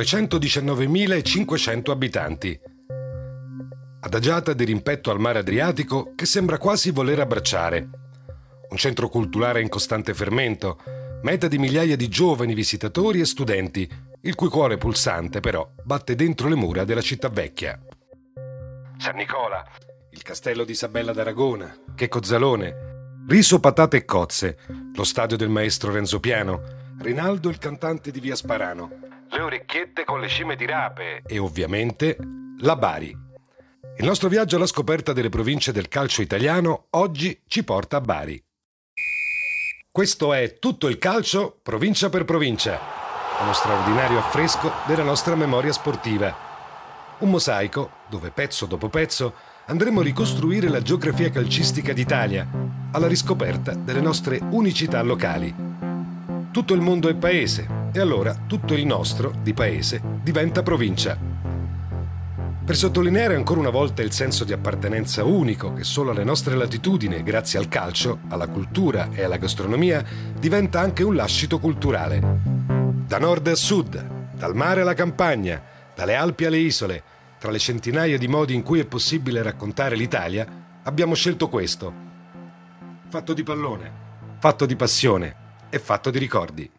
319.500 abitanti. Adagiata di rimpetto al mare Adriatico che sembra quasi voler abbracciare. Un centro culturale in costante fermento, meta di migliaia di giovani visitatori e studenti, il cui cuore pulsante però batte dentro le mura della città vecchia. San Nicola, il castello di Isabella d'Aragona, che Cozzalone, riso, patate e cozze, lo stadio del maestro Renzo Piano, Rinaldo il cantante di Via Sparano, le orecchiette con le cime di rape e ovviamente la Bari. Il nostro viaggio alla scoperta delle province del calcio italiano oggi ci porta a Bari. Questo è tutto il calcio provincia per provincia, uno straordinario affresco della nostra memoria sportiva. Un mosaico dove pezzo dopo pezzo andremo a ricostruire la geografia calcistica d'Italia, alla riscoperta delle nostre unicità locali. Tutto il mondo è paese e allora tutto il nostro, di paese, diventa provincia. Per sottolineare ancora una volta il senso di appartenenza unico che solo alle nostre latitudini, grazie al calcio, alla cultura e alla gastronomia, diventa anche un lascito culturale. Da nord a sud, dal mare alla campagna, dalle Alpi alle isole, tra le centinaia di modi in cui è possibile raccontare l'Italia, abbiamo scelto questo. Fatto di pallone, fatto di passione e fatto di ricordi.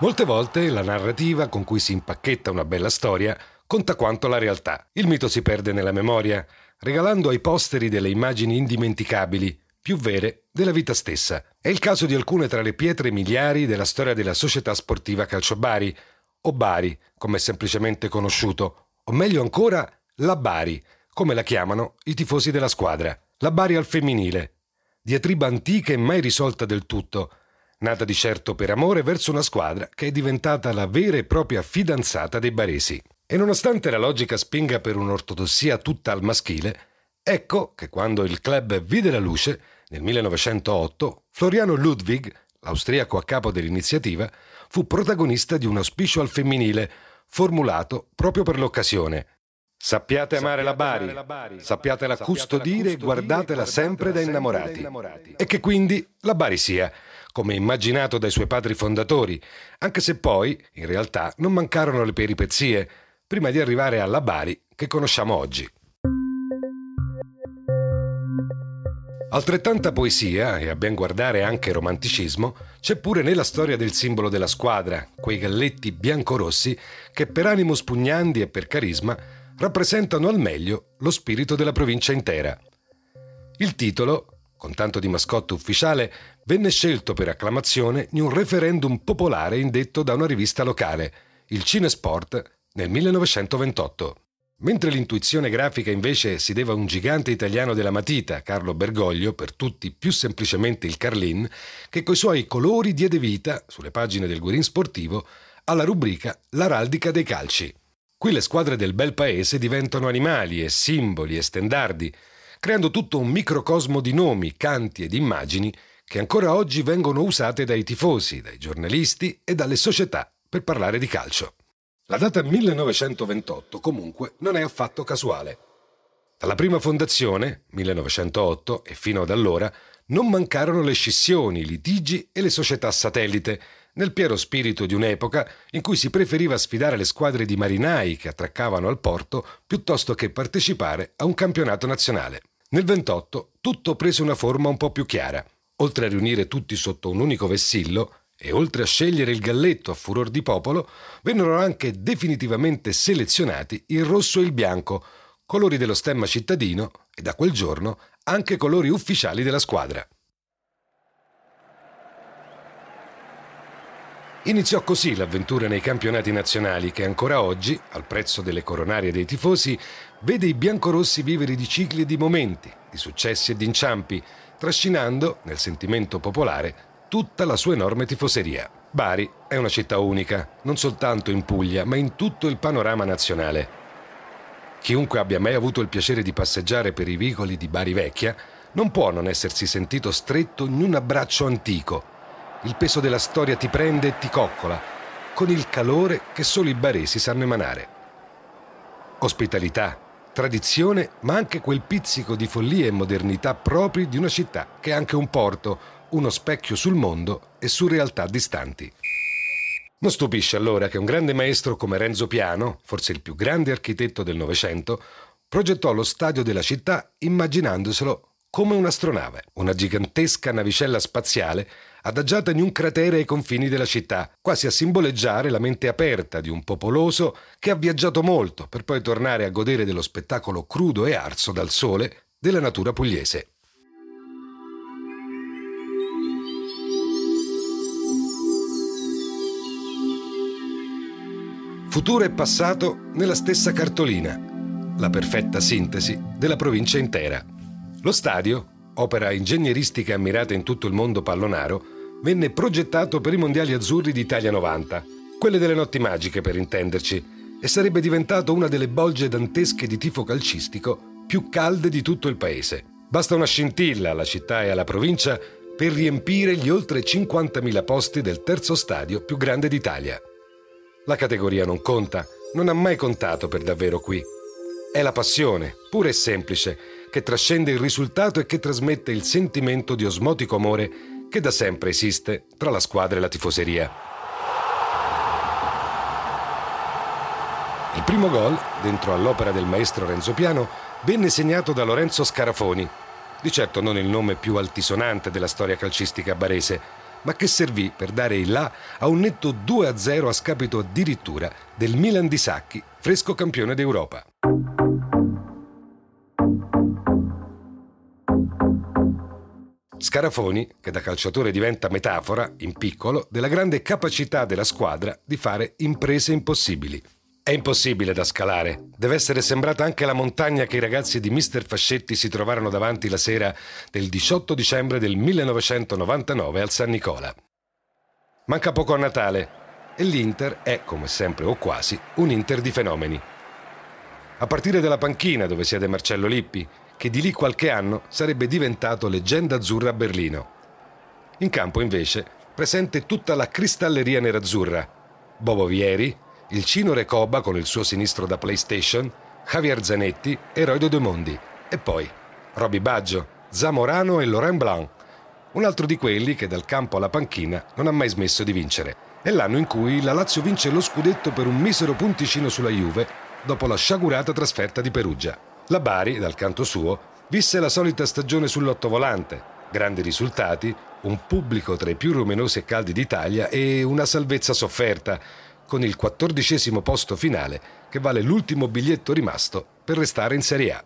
Molte volte la narrativa con cui si impacchetta una bella storia conta quanto la realtà. Il mito si perde nella memoria, regalando ai posteri delle immagini indimenticabili, più vere della vita stessa. È il caso di alcune tra le pietre miliari della storia della società sportiva Calcio Bari, o Bari, come è semplicemente conosciuto, o meglio ancora la Bari, come la chiamano i tifosi della squadra. La Bari al femminile. Diatriba antica e mai risolta del tutto, nata di certo per amore verso una squadra che è diventata la vera e propria fidanzata dei baresi. E nonostante la logica spinga per un'ortodossia tutta al maschile, ecco che quando il club vide la luce, nel 1908, Floriano Ludwig, l'austriaco a capo dell'iniziativa, fu protagonista di un auspicio al femminile, formulato proprio per l'occasione. Sappiate amare la Bari, sappiatela custodire e guardatela sempre da innamorati. E che quindi la Bari sia come immaginato dai suoi padri fondatori, anche se poi, in realtà, non mancarono le peripezie, prima di arrivare alla Bari che conosciamo oggi. Altrettanta poesia, e a ben guardare anche romanticismo, c'è pure nella storia del simbolo della squadra, quei galletti biancorossi che per animo spugnandi e per carisma rappresentano al meglio lo spirito della provincia intera. Il titolo, con tanto di mascotte ufficiale, venne scelto per acclamazione in un referendum popolare indetto da una rivista locale, il Cinesport, nel 1928. Mentre l'intuizione grafica invece si deve a un gigante italiano della matita, Carlo Bergoglio, per tutti più semplicemente il Carlin, che coi suoi colori diede vita, sulle pagine del Guerin Sportivo, alla rubrica L'araldica dei calci. Qui le squadre del bel paese diventano animali e simboli e stendardi, creando tutto un microcosmo di nomi, canti ed immagini che ancora oggi vengono usate dai tifosi, dai giornalisti e dalle società per parlare di calcio. La data 1928 comunque non è affatto casuale. Dalla prima fondazione, 1908, e fino ad allora, non mancarono le scissioni, i litigi e le società satellite, nel pieno spirito di un'epoca in cui si preferiva sfidare le squadre di marinai che attraccavano al porto piuttosto che partecipare a un campionato nazionale. Nel 28 tutto prese una forma un po' più chiara. Oltre a riunire tutti sotto un unico vessillo, e oltre a scegliere il galletto a furor di popolo, vennero anche definitivamente selezionati il rosso e il bianco, colori dello stemma cittadino e da quel giorno anche colori ufficiali della squadra. Iniziò così l'avventura nei campionati nazionali che ancora oggi, al prezzo delle coronarie dei tifosi, vede i biancorossi vivere di cicli e di momenti, di successi e di inciampi, trascinando, nel sentimento popolare, tutta la sua enorme tifoseria. Bari è una città unica, non soltanto in Puglia, ma in tutto il panorama nazionale. Chiunque abbia mai avuto il piacere di passeggiare per i vicoli di Bari Vecchia non può non essersi sentito stretto in un abbraccio antico. Il peso della storia ti prende e ti coccola, con il calore che solo i baresi sanno emanare. Ospitalità, tradizione, ma anche quel pizzico di follia e modernità propri di una città che è anche un porto, uno specchio sul mondo e su realtà distanti. Non stupisce allora che un grande maestro come Renzo Piano, forse il più grande architetto del Novecento, progettò lo stadio della città immaginandoselo come un'astronave, una gigantesca navicella spaziale adagiata in un cratere ai confini della città, quasi a simboleggiare la mente aperta di un popoloso che ha viaggiato molto per poi tornare a godere dello spettacolo crudo e arso dal sole della natura pugliese. Futuro e passato nella stessa cartolina, la perfetta sintesi della provincia intera. Lo stadio, opera ingegneristica ammirata in tutto il mondo pallonaro, venne progettato per i mondiali azzurri d'Italia 90, quelle delle notti magiche per intenderci, e sarebbe diventato una delle bolge dantesche di tifo calcistico più calde di tutto il paese. Basta una scintilla alla città e alla provincia per riempire gli oltre 50.000 posti del terzo stadio più grande d'Italia. La categoria non conta, non ha mai contato per davvero qui. È la passione, pura e semplice, che trascende il risultato e che trasmette il sentimento di osmotico amore che da sempre esiste tra la squadra e la tifoseria. Il primo gol, dentro all'opera del maestro Renzo Piano, venne segnato da Lorenzo Scarafoni, di certo non il nome più altisonante della storia calcistica barese, ma che servì per dare il là a un netto 2-0 a scapito addirittura del Milan di Sacchi, fresco campione d'Europa. Scarafoni, che da calciatore diventa metafora, in piccolo, della grande capacità della squadra di fare imprese impossibili. È impossibile da scalare. Deve essere sembrata anche la montagna che i ragazzi di Mister Fascetti si trovarono davanti la sera del 18 dicembre del 1999 al San Nicola. Manca poco a Natale e l'Inter è, come sempre o quasi, un Inter di fenomeni. A partire dalla panchina dove siede Marcello Lippi, che di lì qualche anno sarebbe diventato leggenda azzurra a Berlino. In campo invece presente tutta la cristalleria nerazzurra. Bobo Vieri, il Cino Recoba con il suo sinistro da PlayStation, Javier Zanetti e Roido De Mondi. E poi Roby Baggio, Zamorano e Laurent Blanc. Un altro di quelli che dal campo alla panchina non ha mai smesso di vincere. È l'anno in cui la Lazio vince lo scudetto per un misero punticino sulla Juve dopo la sciagurata trasferta di Perugia. La Bari, dal canto suo, visse la solita stagione sull'ottovolante, grandi risultati, un pubblico tra i più rumenosi e caldi d'Italia e una salvezza sofferta, con il quattordicesimo posto finale che vale l'ultimo biglietto rimasto per restare in Serie A.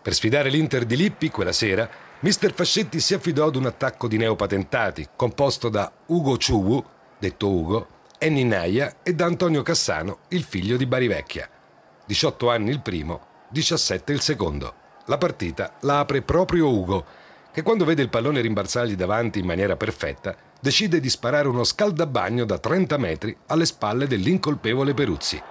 Per sfidare l'Inter di Lippi quella sera, Mister Fascetti si affidò ad un attacco di neopatentati composto da Ugo Ciuwu, detto Ugo, Enni Naia e da Antonio Cassano, il figlio di Barivecchia. 18 anni il primo, 17 il secondo. La partita la apre proprio Ugo, che quando vede il pallone rimbalzargli davanti in maniera perfetta, decide di sparare uno scaldabagno da 30 metri alle spalle dell'incolpevole Peruzzi.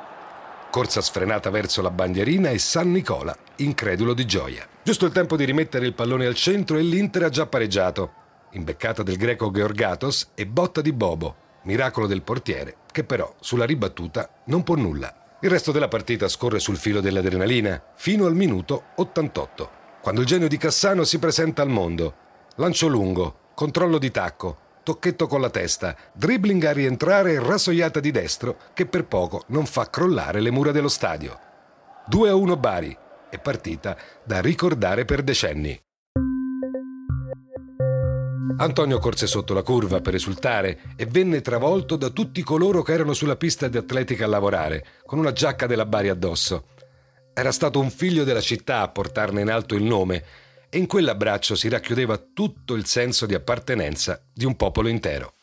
Corsa sfrenata verso la bandierina e San Nicola, incredulo di gioia. Giusto il tempo di rimettere il pallone al centro e l'Inter ha già pareggiato. Imbeccata del greco Georgatos e botta di Bobo, miracolo del portiere, che però sulla ribattuta non può nulla. Il resto della partita scorre sul filo dell'adrenalina, fino al minuto 88, quando il genio di Cassano si presenta al mondo. Lancio lungo, controllo di tacco, tocchetto con la testa, dribbling a rientrare e rasoiata di destro che per poco non fa crollare le mura dello stadio. 2 a 1 Bari e partita da ricordare per decenni. Antonio corse sotto la curva per esultare e venne travolto da tutti coloro che erano sulla pista di atletica a lavorare, con una giacca della Bari addosso. Era stato un figlio della città a portarne in alto il nome e in quell'abbraccio si racchiudeva tutto il senso di appartenenza di un popolo intero.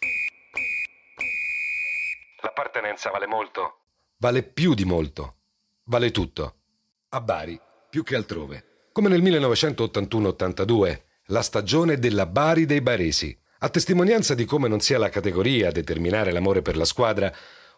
L'appartenenza vale molto? Vale più di molto. Vale tutto. A Bari, più che altrove. Come nel 1981-82, la stagione della Bari dei Baresi. A testimonianza di come non sia la categoria a determinare l'amore per la squadra,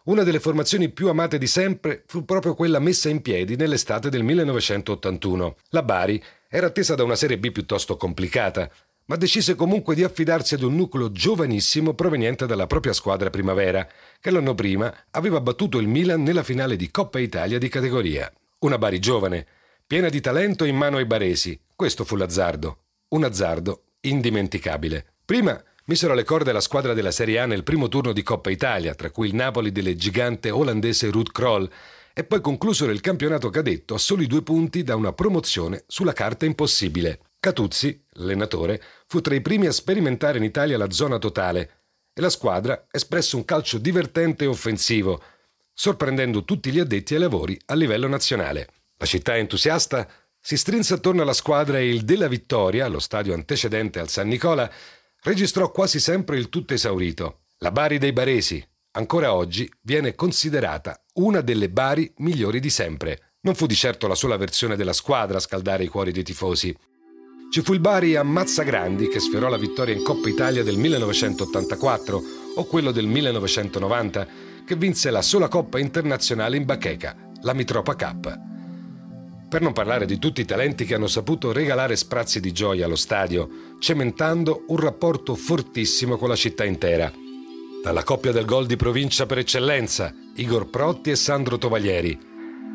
una delle formazioni più amate di sempre fu proprio quella messa in piedi nell'estate del 1981. La Bari era attesa da una Serie B piuttosto complicata, ma decise comunque di affidarsi ad un nucleo giovanissimo proveniente dalla propria squadra primavera, che l'anno prima aveva battuto il Milan nella finale di Coppa Italia di categoria. Una Bari giovane, piena di talento in mano ai baresi. Questo fu l'azzardo. Un azzardo indimenticabile. Prima misero alle corde la squadra della Serie A nel primo turno di Coppa Italia, tra cui il Napoli del gigante olandese Ruud Kroll, e poi conclusero il campionato cadetto a soli due punti da una promozione sulla carta impossibile. Catuzzi, l'allenatore, fu tra i primi a sperimentare in Italia la zona totale e la squadra espresse un calcio divertente e offensivo, sorprendendo tutti gli addetti ai lavori a livello nazionale. La città entusiasta si strinse attorno alla squadra e il Della Vittoria, lo stadio antecedente al San Nicola, registrò quasi sempre il tutto esaurito. La Bari dei Baresi, ancora oggi, viene considerata una delle Bari migliori di sempre. Non fu di certo la sola versione della squadra a scaldare i cuori dei tifosi. Ci fu il Bari a Mazzagrandi che sfiorò la vittoria in Coppa Italia del 1984 o quello del 1990 che vinse la sola Coppa internazionale in bacheca, la Mitropa Cup. Per non parlare di tutti i talenti che hanno saputo regalare sprazzi di gioia allo stadio, cementando un rapporto fortissimo con la città intera. Dalla coppia del gol di provincia per eccellenza, Igor Protti e Sandro Tovaglieri,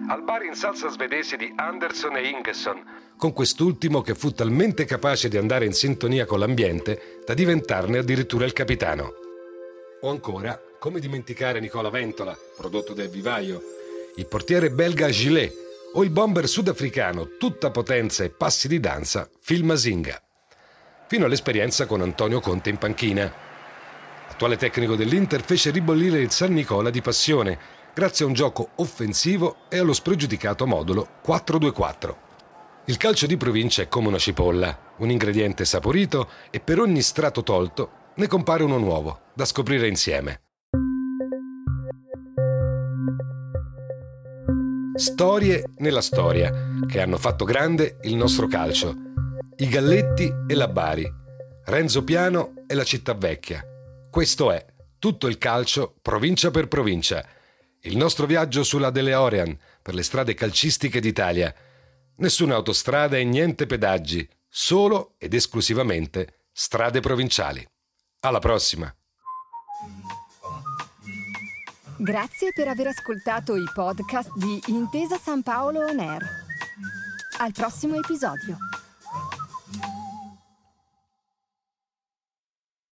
al bar in salsa svedese di Anderson e Ingesson, con quest'ultimo che fu talmente capace di andare in sintonia con l'ambiente da diventarne addirittura il capitano. O ancora, come dimenticare Nicola Ventola, prodotto del vivaio, il portiere belga Gilet o il bomber sudafricano, tutta potenza e passi di danza, Phil Masinga. Fino all'esperienza con Antonio Conte in panchina. Attuale tecnico dell'Inter fece ribollire il San Nicola di passione, grazie a un gioco offensivo e allo spregiudicato modulo 4-2-4. Il calcio di provincia è come una cipolla, un ingrediente saporito e per ogni strato tolto ne compare uno nuovo, da scoprire insieme. Storie nella storia che hanno fatto grande il nostro calcio. I Galletti e la Bari, Renzo Piano e la Città Vecchia. Questo è tutto il calcio provincia per provincia. Il nostro viaggio sulla DeLorean per le strade calcistiche d'Italia Nessuna autostrada e niente pedaggi, solo ed esclusivamente strade provinciali. Alla prossima! Grazie per aver ascoltato i podcast di Intesa San Paolo On Air. Al prossimo episodio.